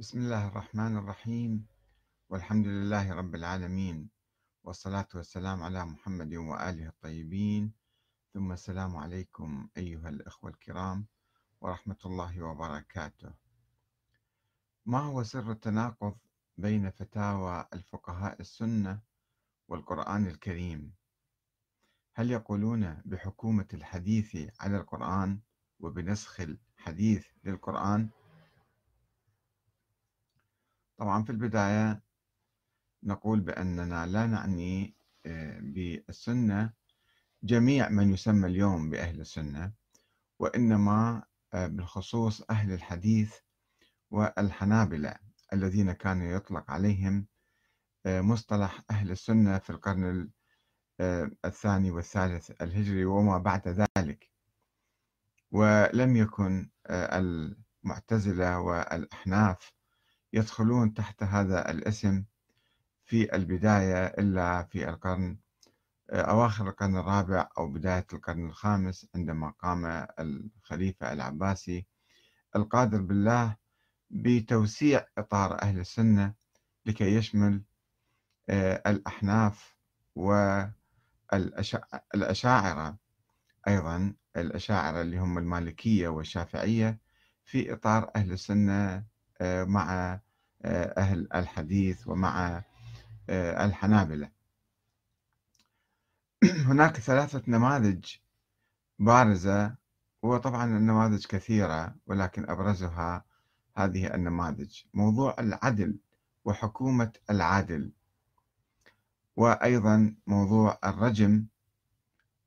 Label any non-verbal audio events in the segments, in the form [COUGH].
بسم الله الرحمن الرحيم. والحمد لله رب العالمين. والصلاة والسلام على محمد وآله الطيبين. ثم السلام عليكم أيها الأخوة الكرام ورحمة الله وبركاته. ما هو سر التناقض بين فتاوى الفقهاء السنة والقرآن الكريم؟ هل يقولون بحكومة الحديث على القرآن وبنسخ الحديث للقرآن؟ طبعا في البداية نقول بأننا لا نعني آه، بالسنة جميع من يسمى اليوم بأهل السنة وإنما آه، بالخصوص أهل الحديث والحنابلة الذين كانوا يطلق عليهم آه، مصطلح أهل السنة في القرن الثاني والثالث الهجري وما بعد ذلك. ولم يكن المعتزلة والأحناف يدخلون تحت هذا الاسم في البداية إلا في القرن أواخر القرن الرابع أو بداية القرن الخامس عندما قام الخليفة العباسي القادر بالله بتوسيع إطار أهل السنة لكي يشمل آه، الأحناف والأشاعرة أيضا الأشاعرة اللي هم المالكية والشافعية في إطار أهل السنة آه، مع آه، أهل الحديث ومع آه، الحنابلة. [CLEARS THROAT] هناك ثلاثة نماذج بارزة وطبعا النماذج كثيرة ولكن أبرزها هذه النماذج. موضوع العدل وحكومة العادل وأيضا موضوع الرجم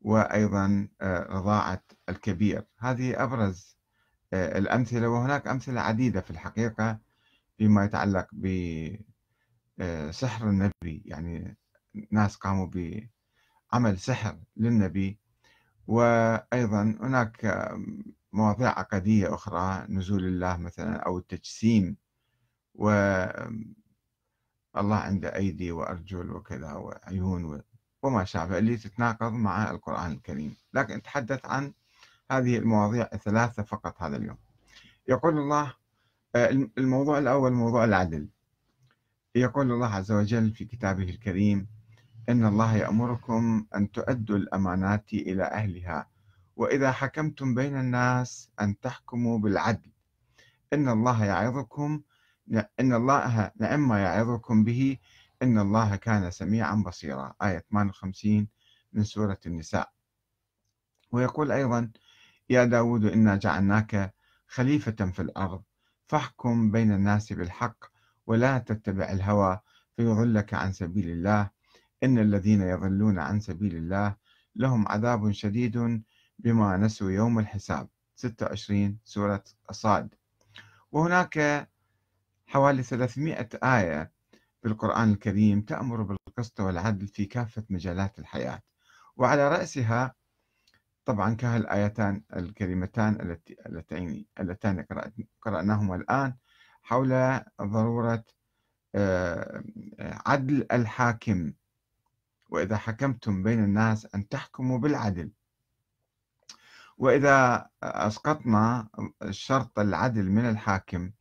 وأيضا رضاعة الكبير. هذه أبرز الأمثلة وهناك أمثلة عديدة في الحقيقة. فيما يتعلق بسحر النبي. يعني ناس قاموا بعمل سحر للنبي. وأيضا هناك مواضيع عقدية أخرى نزول الله مثلا أو التجسيم. و الله عنده أيدي وأرجل وكذا وعيون وما شابه اللي تتناقض مع القرآن الكريم. لكن نتحدث عن هذه المواضيع الثلاثة فقط هذا اليوم. يقول الله آه، الموضوع الأول موضوع العدل. يقول الله عز وجل في كتابه الكريم إن الله يأمركم أن تؤدوا الأمانات إلى أهلها وإذا حكمتم بين الناس أن تحكموا بالعدل. إن الله يعظكم إن الله نعم ما يعظكم به إن الله كان سميعا بصيرا. آية 58 من سورة النساء. ويقول أيضا يا داود إنا جعلناك خليفة في الأرض. فاحكم بين الناس بالحق ولا تتبع الهوى فيضلك عن سبيل الله. إن الذين يضلون عن سبيل الله لهم عذاب شديد بما نسوا يوم الحساب. 26 سورة الصاد. وهناك حوالي 300 آية في القرآن الكريم تأمر بالقسط والعدل في كافة مجالات الحياة. وعلى رأسها طبعا كهالآيتان الكريمتان اللتين اللتان قرأناهما الآن حول ضرورة آه، عدل الحاكم. وإذا حكمتم بين الناس أن تحكموا بالعدل. وإذا أسقطنا شرط العدل من الحاكم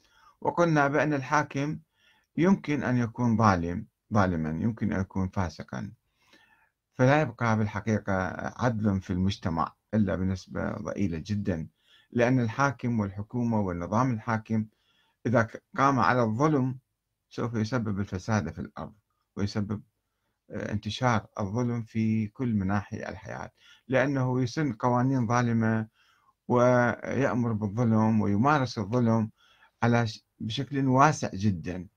وقلنا بأن الحاكم يمكن أن يكون ظالم ظالما يمكن أن يكون فاسقا. فلا يبقى بالحقيقة عدل في المجتمع إلا بنسبة ضئيلة جدا لأن الحاكم والحكومة والنظام الحاكم إذا قام على الظلم سوف يسبب الفساد في الأرض ويسبب آه، انتشار الظلم في كل مناحي الحياة لأنه يسن قوانين ظالمة ويأمر بالظلم ويمارس الظلم على بشكل واسع جدا.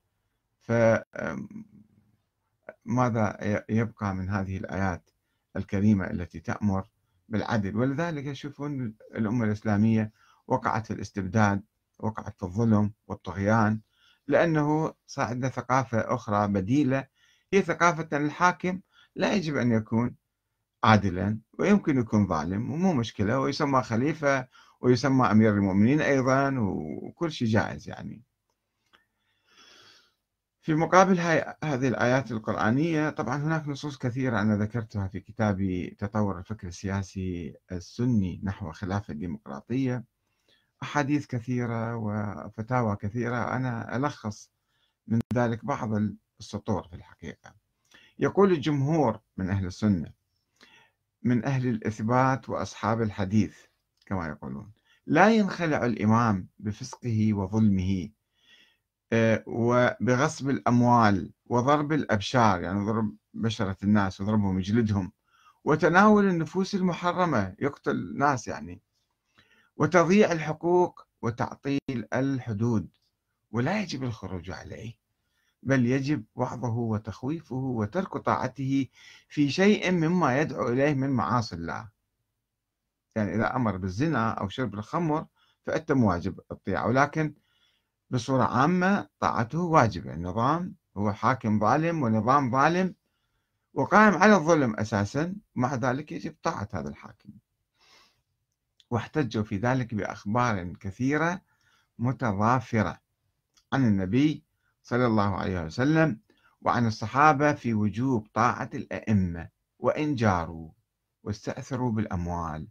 ماذا يبقى من هذه الآيات الكريمة التي تأمر بالعدل؟ ولذلك يشوفون الأمة الإسلامية وقعت في الاستبداد وقعت في الظلم والطغيان لأنه صار عندنا ثقافة أخرى بديلة. هي ثقافة الحاكم لا يجب أن يكون عادلا ويمكن يكون ظالم ومو مشكلة ويسمى خليفة ويسمى أمير المؤمنين أيضا وكل شيء جائز يعني. في مقابل هاي هذه الآيات القرآنية طبعا هناك نصوص كثيرة أنا ذكرتها في كتابي تطور الفكر السياسي السني نحو خلافة الديمقراطية. أحاديث كثيرة وفتاوى كثيرة. أنا ألخص من ذلك بعض السطور في الحقيقة. يقول الجمهور من أهل السنة من أهل الإثبات وأصحاب الحديث كما يقولون لا ينخلع الإمام بفسقه وظلمه وبغصب الأموال وضرب الأبشار يعني ضرب بشرة الناس وضربهم يجلدهم. وتناول النفوس المحرمة يقتل ناس يعني. وتضييع الحقوق وتعطيل الحدود. ولا يجب الخروج عليه بل يجب وعظه وتخويفه وترك طاعته في شيء مما يدعو إليه من معاصي الله. يعني إذا أمر بالزنا أو شرب الخمر فأنت واجب الطيعة. ولكن بصورة عامة طاعته واجبة. النظام هو حاكم ظالم ونظام ظالم وقائم على الظلم أساسا مع ذلك يجب طاعة هذا الحاكم. واحتجوا في ذلك بأخبار كثيرة متضافرة عن النبي صلى الله عليه وسلم وعن الصحابة في وجوب طاعة الأئمة وإن جاروا واستأثروا بالأموال.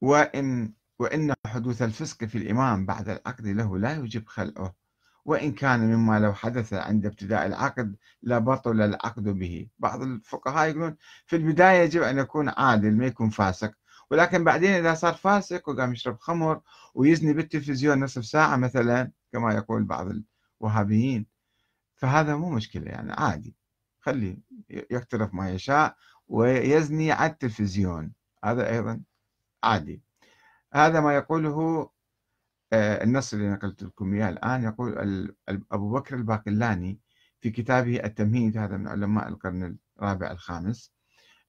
وإن وإن حدوث الفسق في الإمام بعد العقد له لا يجب خلعه وإن كان مما لو حدث عند ابتداء العقد لبطل العقد به. بعض الفقهاء يقولون في البداية يجب أن يكون عادل ما يكون فاسق ولكن بعدين إذا صار فاسق وقام يشرب خمر ويزني بالتلفزيون نصف ساعة مثلا كما يقول بعض الوهابيين. فهذا مو مشكلة يعني عادي. خليه يقترف ما يشاء ويزني على التلفزيون. هذا أيضا عادي. هذا ما يقوله آه، النص اللي نقلت لكم إياه الآن. يقول أبو بكر الباقلاني في كتابه التمهيد هذا من علماء القرن الرابع الخامس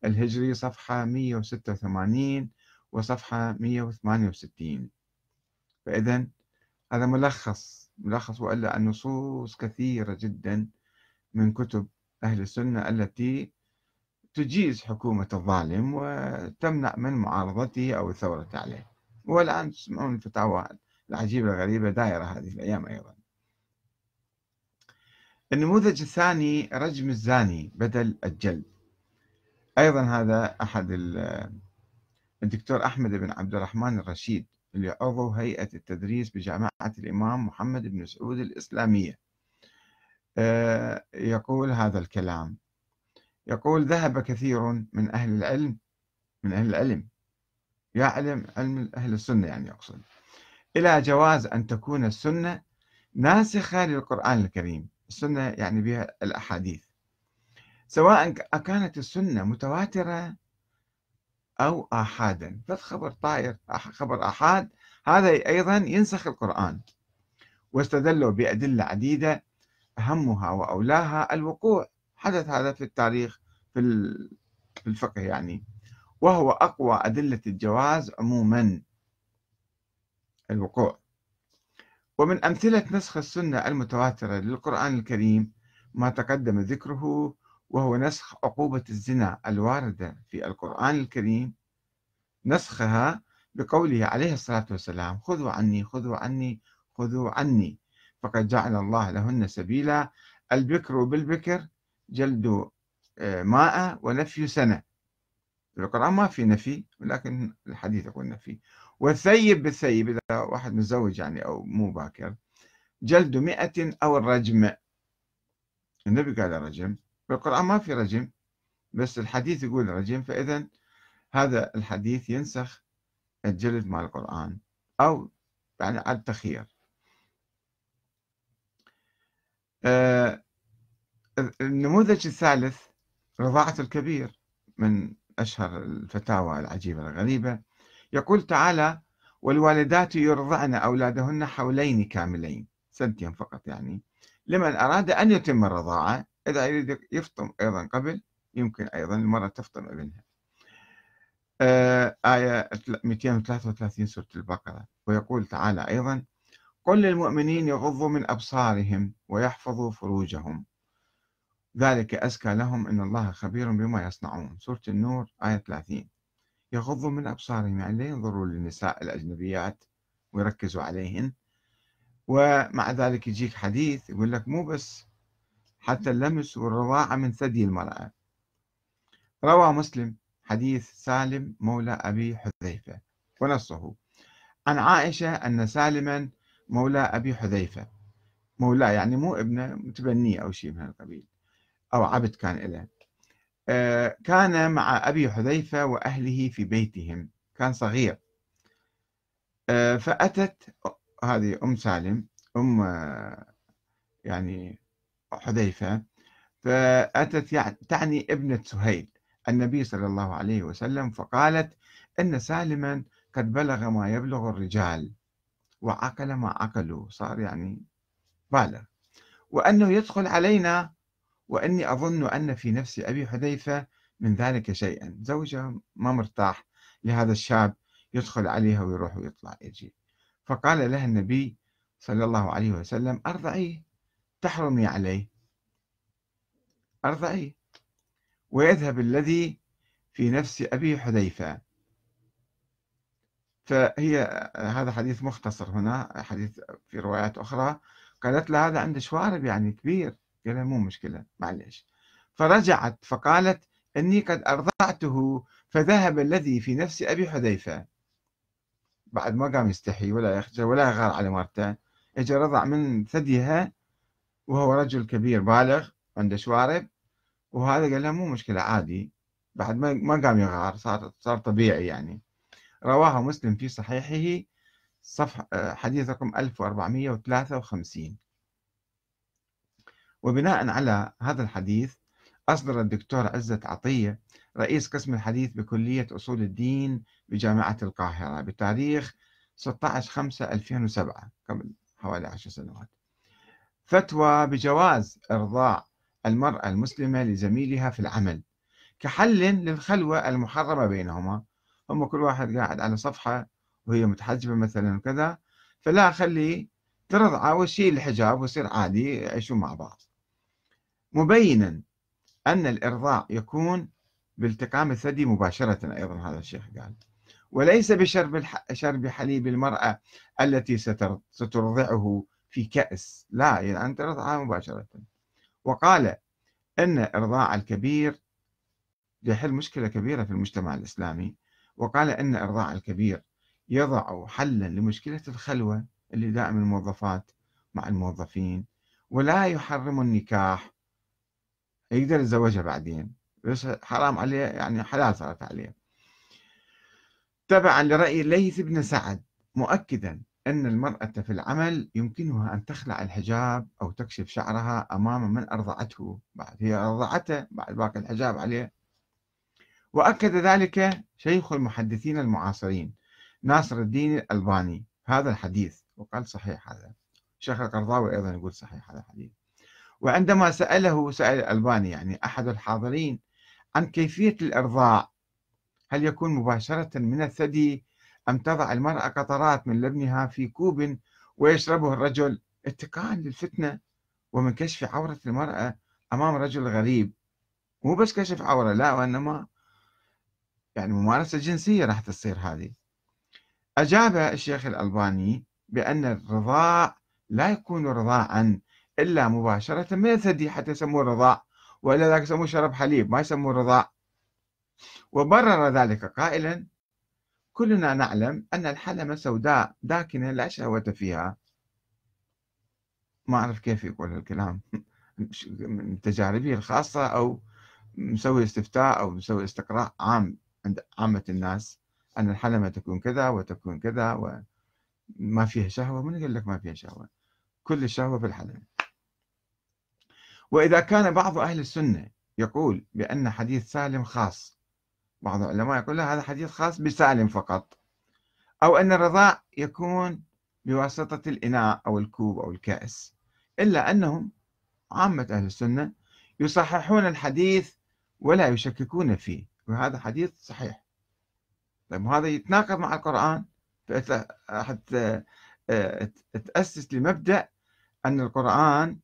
الهجري صفحة 186 وصفحة 168 فإذا هذا ملخص ملخص وإلا النصوص كثيرة جدا من كتب أهل السنة التي تجيز حكومة الظالم وتمنع من معارضته أو الثورة عليه. والآن تسمعون الفتاوى العجيبة الغريبة دائرة هذه الأيام أيضا. النموذج الثاني رجم الزاني بدل الجلد. أيضا هذا أحد الدكتور أحمد بن عبد الرحمن الرشيد اللي عضو هيئة التدريس بجامعة الإمام محمد بن سعود الإسلامية. آه، يقول هذا الكلام. يقول ذهب كثير من أهل العلم من أهل العلم يعلم علم أهل السنة يعني يقصد إلى جواز أن تكون السنة ناسخة للقرآن الكريم. السنة يعني بها الأحاديث. سواء كانت السنة متواترة أو آحادا. فخبر طائر خبر آحاد هذا أيضا ينسخ القرآن. واستدلوا بأدلة عديدة أهمها وأولاها الوقوع. حدث هذا في التاريخ في الفقه يعني. وهو أقوى أدلة الجواز عموما. الوقوع. ومن أمثلة نسخ السنة المتواترة للقرآن الكريم ما تقدم ذكره وهو نسخ عقوبة الزنا الواردة في القرآن الكريم. نسخها بقوله عليه الصلاة والسلام خذوا عني خذوا عني خذوا عني فقد جعل الله لهن سبيلا. البكر بالبكر جلد آه، ماء ونفي سنة. القرآن ما في نفي ولكن الحديث يقول نفي. والثيب بالثيب إذا واحد متزوج يعني أو مو باكر جلد مئة أو الرجم. النبي قال رجم بالقرآن ما في رجم بس الحديث يقول رجم فإذا هذا الحديث ينسخ الجلد مال القرآن أو يعني على التخيير. آه النموذج الثالث رضاعة الكبير من أشهر الفتاوى العجيبة الغريبة. يقول تعالى والوالدات يرضعن أولادهن حولين كاملين سنتين فقط يعني. لمن أراد أن يتم الرضاعة إذا يريد يفطم أيضا قبل يمكن أيضا المرأة تفطم ابنها. آه آية 233 سورة البقرة. ويقول تعالى أيضا قل للمؤمنين يغضوا من أبصارهم ويحفظوا فروجهم. ذلك أزكى لهم إن الله خبير بما يصنعون. سورة النور آية 30 يغضوا من أبصارهم يعني لا ينظروا للنساء الأجنبيات ويركزوا عليهن. ومع ذلك يجيك حديث يقول لك مو بس حتى اللمس والرضاعة من ثدي المرأة. روى مسلم حديث سالم مولى أبي حذيفة ونصه. عن عائشة أن سالما مولى أبي حذيفة. مولاه يعني مو ابنة متبنية أو شيء من القبيل. أو عبد كان له آه، كان مع أبي حذيفة وأهله في بيتهم. كان صغير. آه، فأتت هذه أم سالم أم يعني حذيفة فأتت يعني تعني ابنة سهيل النبي صلى الله عليه وسلم فقالت إن سالما قد بلغ ما يبلغ الرجال وعقل ما عقلوا. صار يعني بالغ. وأنه يدخل علينا وأني أظن أن في نفس أبي حذيفة من ذلك شيئا. زوجها ما مرتاح لهذا الشاب يدخل عليها ويروح ويطلع يجي. فقال لها النبي صلى الله عليه وسلم أرضعيه تحرمي عليه. أرضعيه. ويذهب الذي في نفس أبي حذيفة. فهي هذا حديث مختصر هنا حديث في روايات أخرى. قالت له هذا عنده شوارب يعني كبير. قال مو مشكلة معلش. فرجعت فقالت إني قد أرضعته فذهب الذي في نفس أبي حذيفة. بعد ما قام يستحي ولا يخجل ولا يغار على مرته اجى رضع من ثديها وهو رجل كبير بالغ عنده شوارب وهذا قال له مو مشكلة عادي. بعد ما ما قام يغار صار صار طبيعي يعني. رواه مسلم في صحيحه صفحة حديث رقم 1453 وبناء على هذا الحديث أصدر الدكتور عزت عطية رئيس قسم الحديث بكلية أصول الدين بجامعة القاهرة بتاريخ 16 5 2007 قبل حوالي 10 سنوات. فتوى بجواز إرضاع المرأة المسلمة لزميلها في العمل كحل للخلوة المحرمة بينهما. هم كل واحد قاعد على صفحة وهي متحجبة مثلا وكذا فلا خلي ترضعه وشيل الحجاب ويصير عادي يعيشون مع بعض. مبينا أن الإرضاع يكون بالتقام الثدي مباشرة أيضا هذا الشيخ قال. وليس بشرب شرب حليب المرأة التي سترضعه في كأس. لا يعني أن ترضعها مباشرة. وقال أن إرضاع الكبير يحل مشكلة كبيرة في المجتمع الإسلامي. وقال أن إرضاع الكبير يضع حلا لمشكلة الخلوة اللي دائما الموظفات مع الموظفين. ولا يحرم النكاح يقدر يتزوجها بعدين. بس حرام عليه يعني حلال صارت عليه. تبعا لرأي الليث بن سعد مؤكدا أن المرأة في العمل يمكنها أن تخلع الحجاب أو تكشف شعرها أمام من أرضعته. بعد هي أرضعته بعد باقي الحجاب عليه. وأكد ذلك شيخ المحدثين المعاصرين ناصر الدين الألباني. هذا الحديث وقال صحيح هذا. شيخ القرضاوي أيضا يقول صحيح هذا الحديث. وعندما سأله سأل الألباني يعني أحد الحاضرين عن كيفية الإرضاع؟ هل يكون مباشرة من الثدي أم تضع المرأة قطرات من لبنها في كوب ويشربه الرجل؟ اتقاء للفتنة ومن كشف عورة المرأة أمام رجل غريب. مو بس كشف عورة لا وإنما يعني ممارسة جنسية راح تصير هذه. أجاب الشيخ الألباني بأن الرضاع لا يكون رضاعا. إلا مباشرة من الثدي حتى يسموه رضاع وإلا ذاك يسموه شرب حليب ما يسموه رضاع وبرر ذلك قائلا كلنا نعلم أن الحلمة سوداء داكنة لا شهوة فيها ما أعرف كيف يقول الكلام. من تجاربه الخاصة أو مسوي استفتاء أو مسوي استقراء عام عند عامة الناس أن الحلمة تكون كذا وتكون كذا وما فيها شهوة. من يقول لك ما فيها شهوة؟ كل الشهوة في الحلمة. وإذا كان بعض أهل السنة يقول بأن حديث سالم خاص بعض العلماء يقول هذا حديث خاص بسالم فقط. أو أن الرضاع يكون بواسطة الإناء أو الكوب أو الكأس. إلا أنهم عامة أهل السنة يصححون الحديث ولا يشككون فيه وهذا حديث صحيح. طيب هذا يتناقض مع القرآن حتى آه، تأسس لمبدأ أن القرآن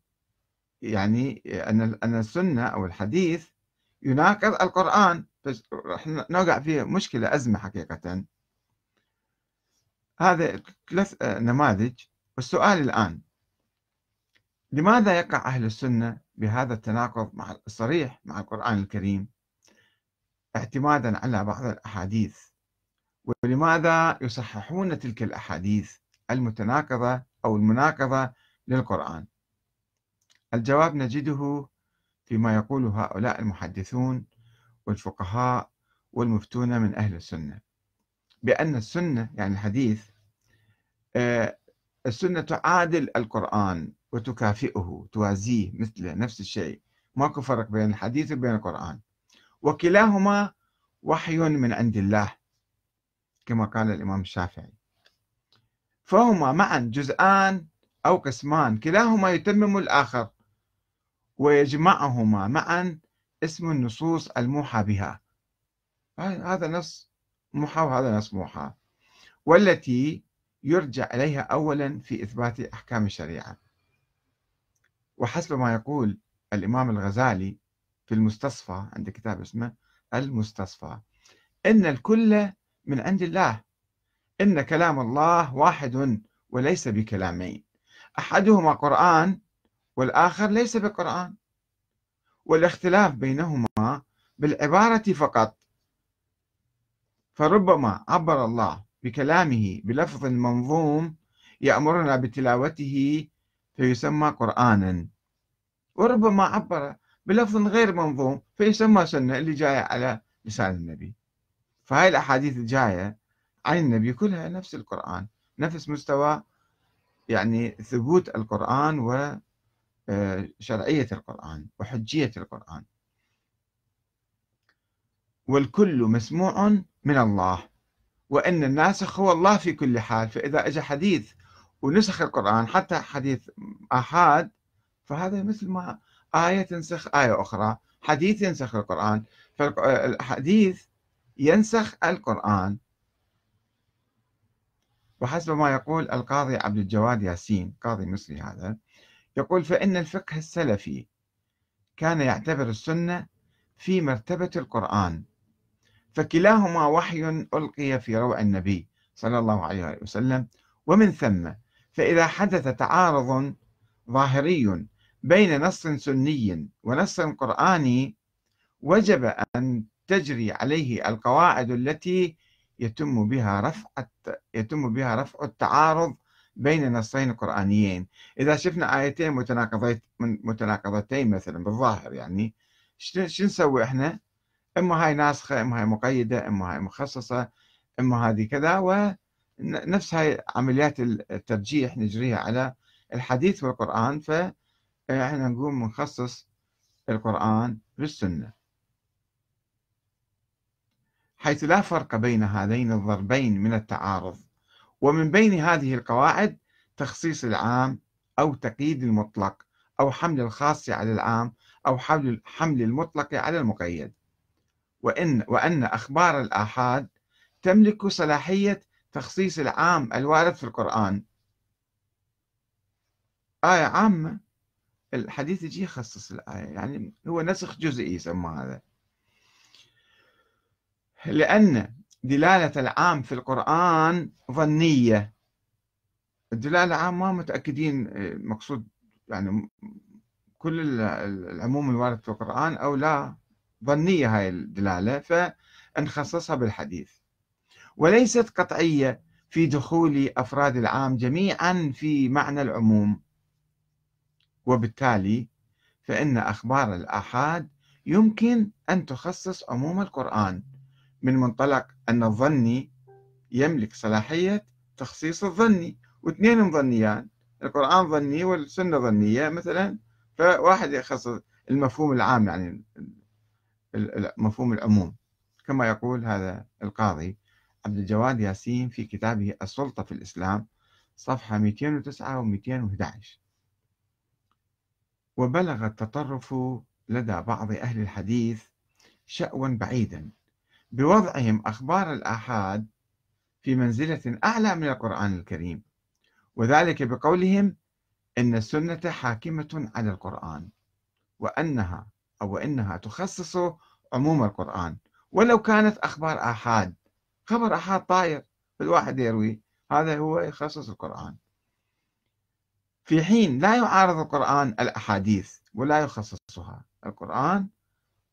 يعني أن أن السنة أو الحديث يناقض القرآن. راح نوقع في مشكلة أزمة حقيقة. هذا ثلاث نماذج. والسؤال الآن لماذا يقع أهل السنة بهذا التناقض مع الصريح مع القرآن الكريم؟ اعتمادا على بعض الأحاديث. ولماذا يصححون تلك الأحاديث المتناقضة أو المناقضة للقرآن؟ الجواب نجده فيما يقول هؤلاء المحدثون والفقهاء والمفتون من أهل السنة. بأن السنة يعني الحديث آه، السنة تعادل القرآن وتكافئه توازيه مثله نفس الشيء. ماكو فرق بين الحديث وبين القرآن. وكلاهما وحي من عند الله كما قال الإمام الشافعي. فهما معا جزءان أو قسمان كلاهما يتمم الآخر. ويجمعهما معا اسم النصوص الموحى بها. هذا نص موحى وهذا نص موحى. والتي يرجع إليها أولا في إثبات أحكام الشريعة. وحسب ما يقول الإمام الغزالي في المستصفى عند كتاب اسمه المستصفى إن الكل من عند الله إن كلام الله واحد وليس بكلامين. أحدهما قرآن والآخر ليس بقرآن. والاختلاف بينهما بالعبارة فقط. فربما عبر الله بكلامه بلفظ منظوم يأمرنا بتلاوته فيسمى قرآنا. وربما عبر بلفظ غير منظوم فيسمى سنة اللي جاية على لسان النبي. فهاي الأحاديث الجاية عن النبي كلها نفس القرآن نفس مستوى يعني ثبوت القرآن وشرعية آه، القرآن وحجية القرآن. والكل مسموع من الله وأن الناسخ هو الله في كل حال. فإذا أجى حديث ونسخ القرآن حتى حديث آحاد فهذا مثل ما آية تنسخ آية أخرى حديث ينسخ القرآن. فالحديث ينسخ القرآن. وحسب ما يقول القاضي عبد الجواد ياسين قاضي مصري هذا يقول فإن الفقه السلفي كان يعتبر السنة في مرتبة القرآن فكلاهما وحي ألقي في روع النبي صلى الله عليه وسلم. ومن ثم فإذا حدث تعارض ظاهري بين نص سني ونص قرآني وجب أن تجري عليه القواعد التي يتم بها رفع يتم بها رفع التعارض بين نصين قرآنيين إذا شفنا آيتين متناقضتين متناقضتين مثلا بالظاهر يعني شو نسوي إحنا؟ إما هاي ناسخة إما هاي مقيدة إما هاي مخصصة إما هذه كذا ونفس هاي عمليات الترجيح نجريها على الحديث والقرآن فاحنا نقوم نخصص القرآن بالسنة. حيث لا فرق بين هذين الضربين من التعارض. ومن بين هذه القواعد تخصيص العام أو تقييد المطلق أو حمل الخاص على العام أو حمل المطلق على المقيد. وإن وأن أخبار الآحاد تملك صلاحية تخصيص العام الوارد في القرآن. آية عامة. الحديث يجي يخصص الآية يعني هو نسخ جزئي يسمى هذا. لأن دلالة العام في القرآن ظنية. الدلالة العام ما متأكدين مقصود يعني كل العموم الوارد في القرآن أو لا ظنية هاي الدلالة فنخصصها بالحديث. وليست قطعية في دخول أفراد العام جميعا في معنى العموم. وبالتالي فإن أخبار الآحاد يمكن أن تخصص عموم القرآن. من منطلق أن الظني يملك صلاحية تخصيص الظني واثنين ظنيان. القرآن ظني والسنة ظنية مثلا فواحد يخصص المفهوم العام يعني مفهوم العموم. كما يقول هذا القاضي عبد الجواد ياسين في كتابه السلطة في الإسلام صفحة 209 و 211 وبلغ التطرف لدى بعض أهل الحديث شأوا بعيدا. بوضعهم أخبار الآحاد في منزلة أعلى من القرآن الكريم وذلك بقولهم إن السنة حاكمة على القرآن وأنها أو إنها تخصص عموم القرآن. ولو كانت أخبار آحاد خبر آحاد طاير الواحد يروي هذا هو يخصص القرآن. في حين لا يعارض القرآن الأحاديث ولا يخصصها القرآن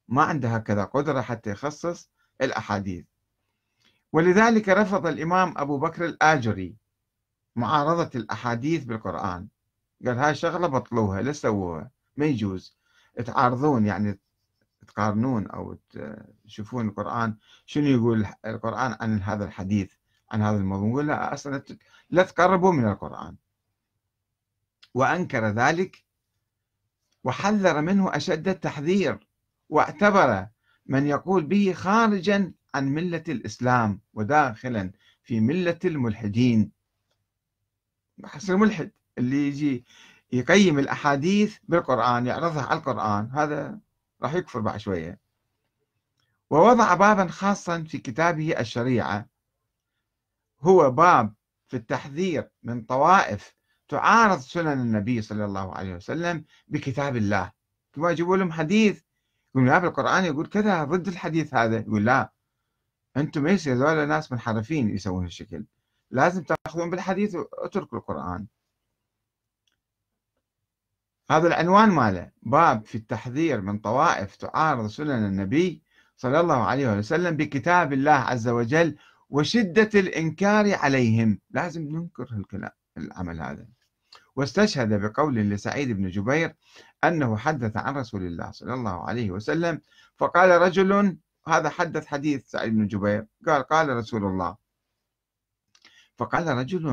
ما عنده هكذا قدرة حتى يخصص الأحاديث. ولذلك رفض الإمام أبو بكر الآجري معارضة الأحاديث بالقرآن. قال هاي شغلة بطلوها لا سووها ما يجوز. تعارضون يعني تقارنون أو تشوفون القرآن شنو يقول القرآن عن هذا الحديث عن هذا الموضوع؟ لا أصلا لا تقربوا من القرآن. وأنكر ذلك وحذر منه أشد التحذير واعتبر من يقول به خارجا عن ملة الإسلام وداخلا في ملة الملحدين. حصل ملحد اللي يجي يقيم الأحاديث بالقرآن يعرضها على القرآن هذا راح يكفر بعد شوية. ووضع بابا خاصا في كتابه الشريعة. هو باب في التحذير من طوائف تعارض سنن النبي صلى الله عليه وسلم بكتاب الله. كما يجيبوا لهم حديث يقول لا بالقرآن يقول كذا ضد الحديث هذا. يقول لا. أنتم إيش هذول ناس منحرفين يسوون هالشكل. لازم تأخذون بالحديث واتركوا القرآن. هذا العنوان ماله. باب في التحذير من طوائف تعارض سنن النبي صلى الله عليه وسلم بكتاب الله عز وجل وشدة الإنكار عليهم. لازم ننكر الكلام العمل هذا. واستشهد بقول لسعيد بن جبير أنه حدث عن رسول الله صلى الله عليه وسلم فقال رجل هذا حدث حديث سعيد بن جبير قال قال رسول الله. فقال رجل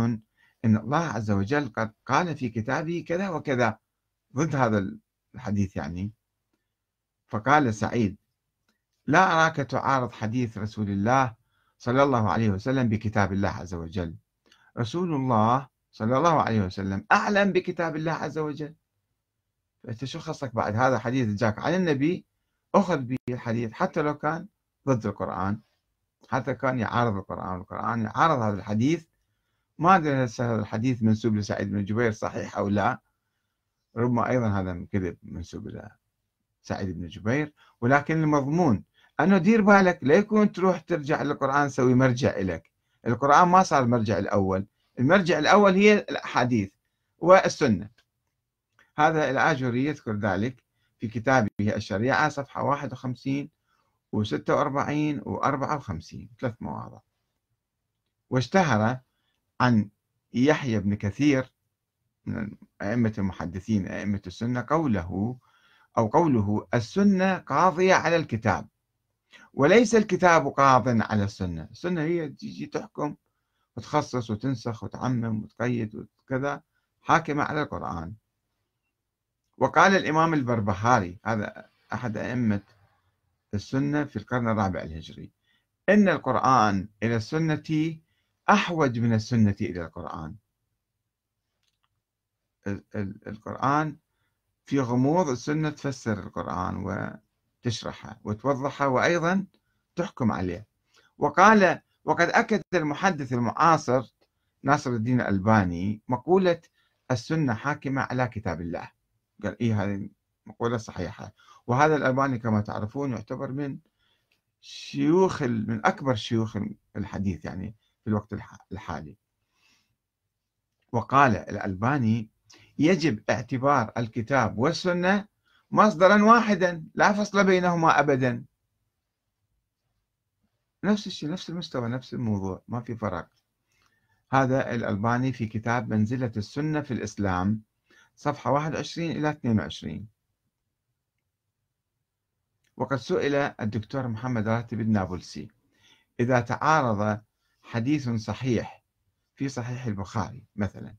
إن الله عز وجل قد قال في كتابه كذا وكذا. ضد هذا الحديث يعني؟ فقال سعيد لا أراك تعارض حديث رسول الله صلى الله عليه وسلم بكتاب الله عز وجل. رسول الله صلى الله عليه وسلم. أعلم بكتاب الله عز وجل. فأنت شو خصك بعد؟ هذا حديث جاك. عن النبي أخذ به الحديث حتى لو كان ضد القرآن حتى كان يعارض القرآن. القرآن يعارض هذا الحديث. ما أدري هذا الحديث منسوب لسعيد بن جبير صحيح أو لا. ربما أيضا هذا كذب منسوب إلى سعيد بن جبير. ولكن المضمون أنه دير بالك لا يكون تروح ترجع للقرآن تسوي مرجع لك القرآن ما صار المرجع الأول. المرجع الأول هي الأحاديث والسنة. هذا الآجري يذكر ذلك في كتابه الشريعة صفحة 51 و46 و54 ثلاث مواضع. واشتهر عن يحيى بن كثير من أئمة المحدثين أئمة السنة قوله أو قوله السنة قاضية على الكتاب وليس الكتاب قاض على السنة. السنة هي تيجي تحكم وتخصص وتنسخ وتعمم وتقيد وكذا. حاكمة على القرآن. وقال الإمام البربهاري هذا أحد أئمة السنة في القرن الرابع الهجري إن القرآن إلى السنة أحوج من السنة إلى القرآن. القرآن في غموض السنة تفسر القرآن وتشرحه وتوضحه وأيضا تحكم عليه. وقال وقد أكد المحدث المعاصر ناصر الدين الألباني مقولة السنة حاكمة على كتاب الله. قال إيه هذه مقولة صحيحة. وهذا الألباني كما تعرفون يعتبر من شيوخ من أكبر شيوخ الحديث يعني في الوقت الحالي. وقال الألباني يجب اعتبار الكتاب والسنة مصدرا واحدا لا فصل بينهما أبدا. نفس الشيء نفس المستوى نفس الموضوع ما في فرق. هذا الألباني في كتاب منزلة السنة في الإسلام صفحة 21 إلى 22 وقد سئل الدكتور محمد راتب النابلسي إذا تعارض حديث صحيح في صحيح البخاري مثلا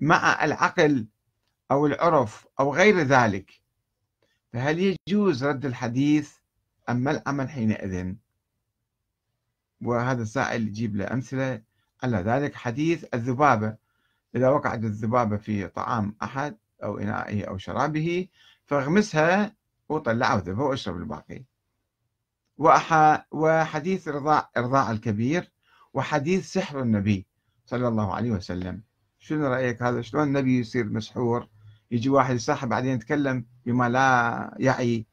مع العقل أو العرف أو غير ذلك فهل يجوز رد الحديث أم ما العمل حينئذ؟ وهذا السائل يجيب له أمثلة. على ذلك حديث الذبابة. إذا وقعت الذبابة في طعام أحد أو إنائه أو شرابه فاغمسها وطلع عوذبه واشرب الباقي. وحديث رضاع إرضاع الكبير وحديث سحر النبي صلى الله عليه وسلم. شنو رأيك؟ هذا شلون النبي يصير مسحور؟ يجي واحد يصحى بعدين يتكلم بما لا يعي.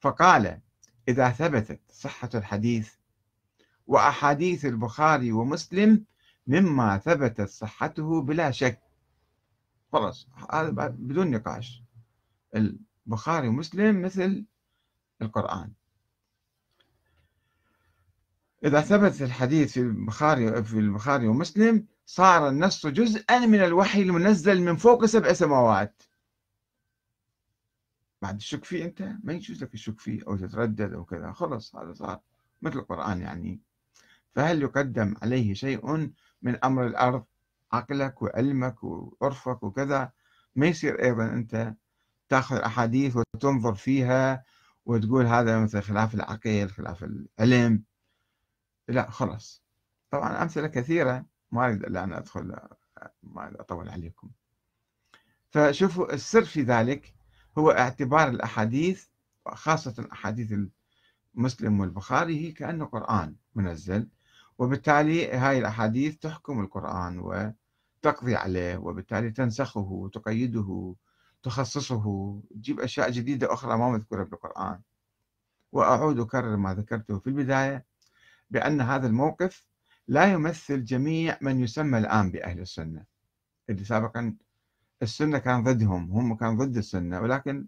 فقال إذا ثبتت صحة الحديث وأحاديث البخاري ومسلم مما ثبتت صحته بلا شك. خلاص هذا بدون نقاش. البخاري ومسلم مثل القرآن. إذا ثبت الحديث في البخاري في البخاري ومسلم صار النص جزءا من الوحي المنزل من فوق سبع سماوات. بعد الشك فيه أنت ما يجوز لك الشك فيه أو تتردد أو كذا. خلص هذا صار مثل القرآن يعني. فهل يقدم عليه شيء من أمر الأرض؟ عقلك وعلمك وعرفك وكذا. ما يصير أيضا أنت تأخذ الأحاديث وتنظر فيها وتقول هذا مثل خلاف العقل خلاف العلم. لا خلاص. طبعا أمثلة كثيرة ما أريد أن أدخل ما أطول عليكم. فشوفوا السر في ذلك هو اعتبار الأحاديث خاصة أحاديث مسلم والبخاري هي كأنه قرآن منزل وبالتالي هاي الأحاديث تحكم القرآن وتقضي عليه وبالتالي تنسخه وتقيده تخصصه تجيب أشياء جديدة أخرى ما مذكورة بالقرآن. وأعود أكرر ما ذكرته في البداية بأن هذا الموقف لا يمثل جميع من يسمى الآن بأهل السنة. اللي سابقا السنة كان ضدهم هم كان ضد السنة ولكن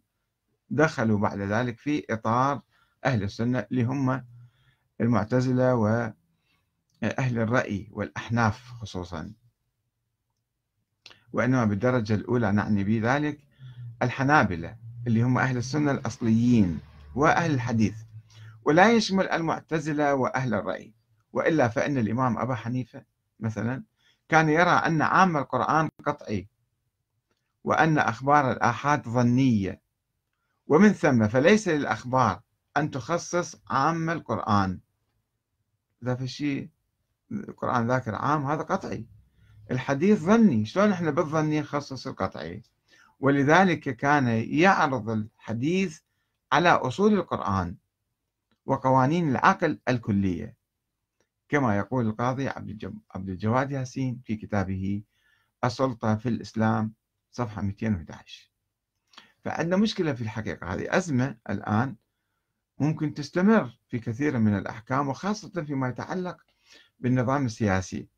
دخلوا بعد ذلك في إطار أهل السنة اللي هم المعتزلة وأهل الرأي والأحناف خصوصا. وإنما بالدرجة الأولى نعني بذلك الحنابلة اللي هم أهل السنة الأصليين وأهل الحديث ولا يشمل المعتزلة وأهل الرأي وإلا فإن الإمام أبا حنيفة مثلا كان يرى أن عام القرآن قطعي وأن أخبار الآحاد ظنية. ومن ثم فليس للأخبار أن تخصص عام القرآن. إذا في شيء القرآن ذاكر عام هذا قطعي. الحديث ظني شلون إحنا بالظني نخصص القطعي؟ ولذلك كان يعرض الحديث على أصول القرآن وقوانين العقل الكلية. كما يقول القاضي عبد الجواد ياسين في كتابه السلطة في الإسلام صفحة 211 فعندنا مشكلة في الحقيقة. هذه أزمة الآن ممكن تستمر في كثير من الأحكام وخاصة فيما يتعلق بالنظام السياسي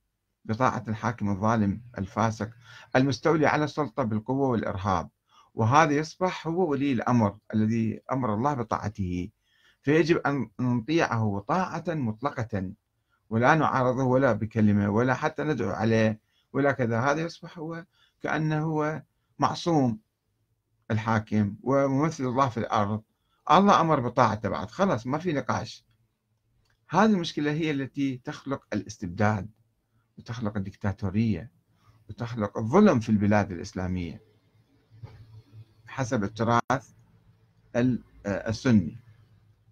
بطاعة الحاكم الظالم الفاسق المستولي على السلطة بالقوة والإرهاب. وهذا يصبح هو ولي الأمر الذي أمر الله بطاعته. فيجب أن نطيعه طاعة مطلقة ولا نعارضه ولا بكلمة ولا حتى ندعو عليه ولا كذا. هذا يصبح هو كأنه هو معصوم الحاكم وممثل الله في الأرض. الله أمر بطاعته بعد. خلاص ما في نقاش. هذه المشكلة هي التي تخلق الاستبداد وتخلق الدكتاتورية وتخلق الظلم في البلاد الإسلامية حسب التراث السني.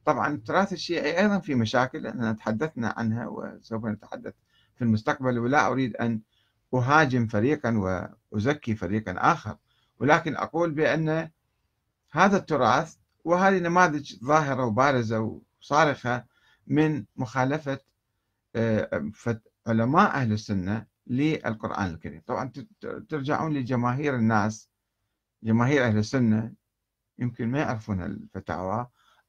طبعا التراث الشيعي أيضا في مشاكل أننا تحدثنا عنها وسوف نتحدث في المستقبل ولا أريد أن أهاجم فريقا وأزكي فريقا آخر. ولكن أقول بأن هذا التراث وهذه نماذج ظاهرة وبارزة وصارخة من مخالفة آه، علماء أهل السنة للقرآن الكريم. طبعا ترجعون لجماهير الناس جماهير أهل السنة يمكن ما يعرفون الفتاوى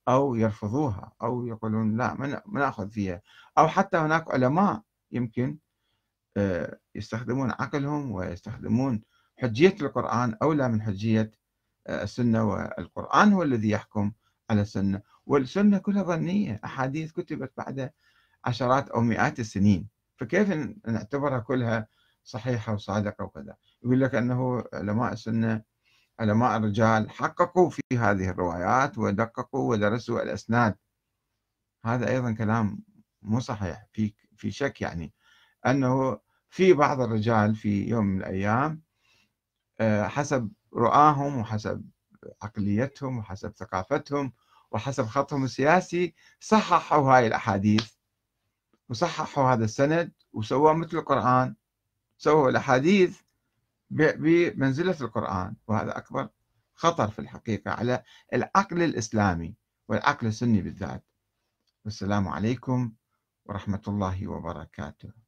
أو يرفضوها أو يقولون لا ما نأخذ فيها. أو حتى هناك علماء يمكن يستخدمون عقلهم ويستخدمون حجية القرآن أولى من حجية آه، السنة والقرآن هو الذي يحكم على السنة. والسنة كلها ظنية أحاديث كتبت بعد عشرات أو مئات السنين. فكيف نعتبرها كلها صحيحة وصادقة وكذا؟ يقول لك أنه علماء السنة علماء الرجال حققوا في هذه الروايات ودققوا ودرسوا الأسناد. هذا أيضا كلام مو صحيح في في شك يعني. أنه في بعض الرجال في يوم من الأيام آه، حسب رؤاهم وحسب عقليتهم وحسب ثقافتهم وحسب خطهم السياسي صححوا هاي الأحاديث وصححوا هذا السند وسووا مثل القرآن سووا الأحاديث بمنزلة القرآن. وهذا أكبر خطر في الحقيقة على العقل الإسلامي والعقل السني بالذات. والسلام عليكم ورحمة الله وبركاته.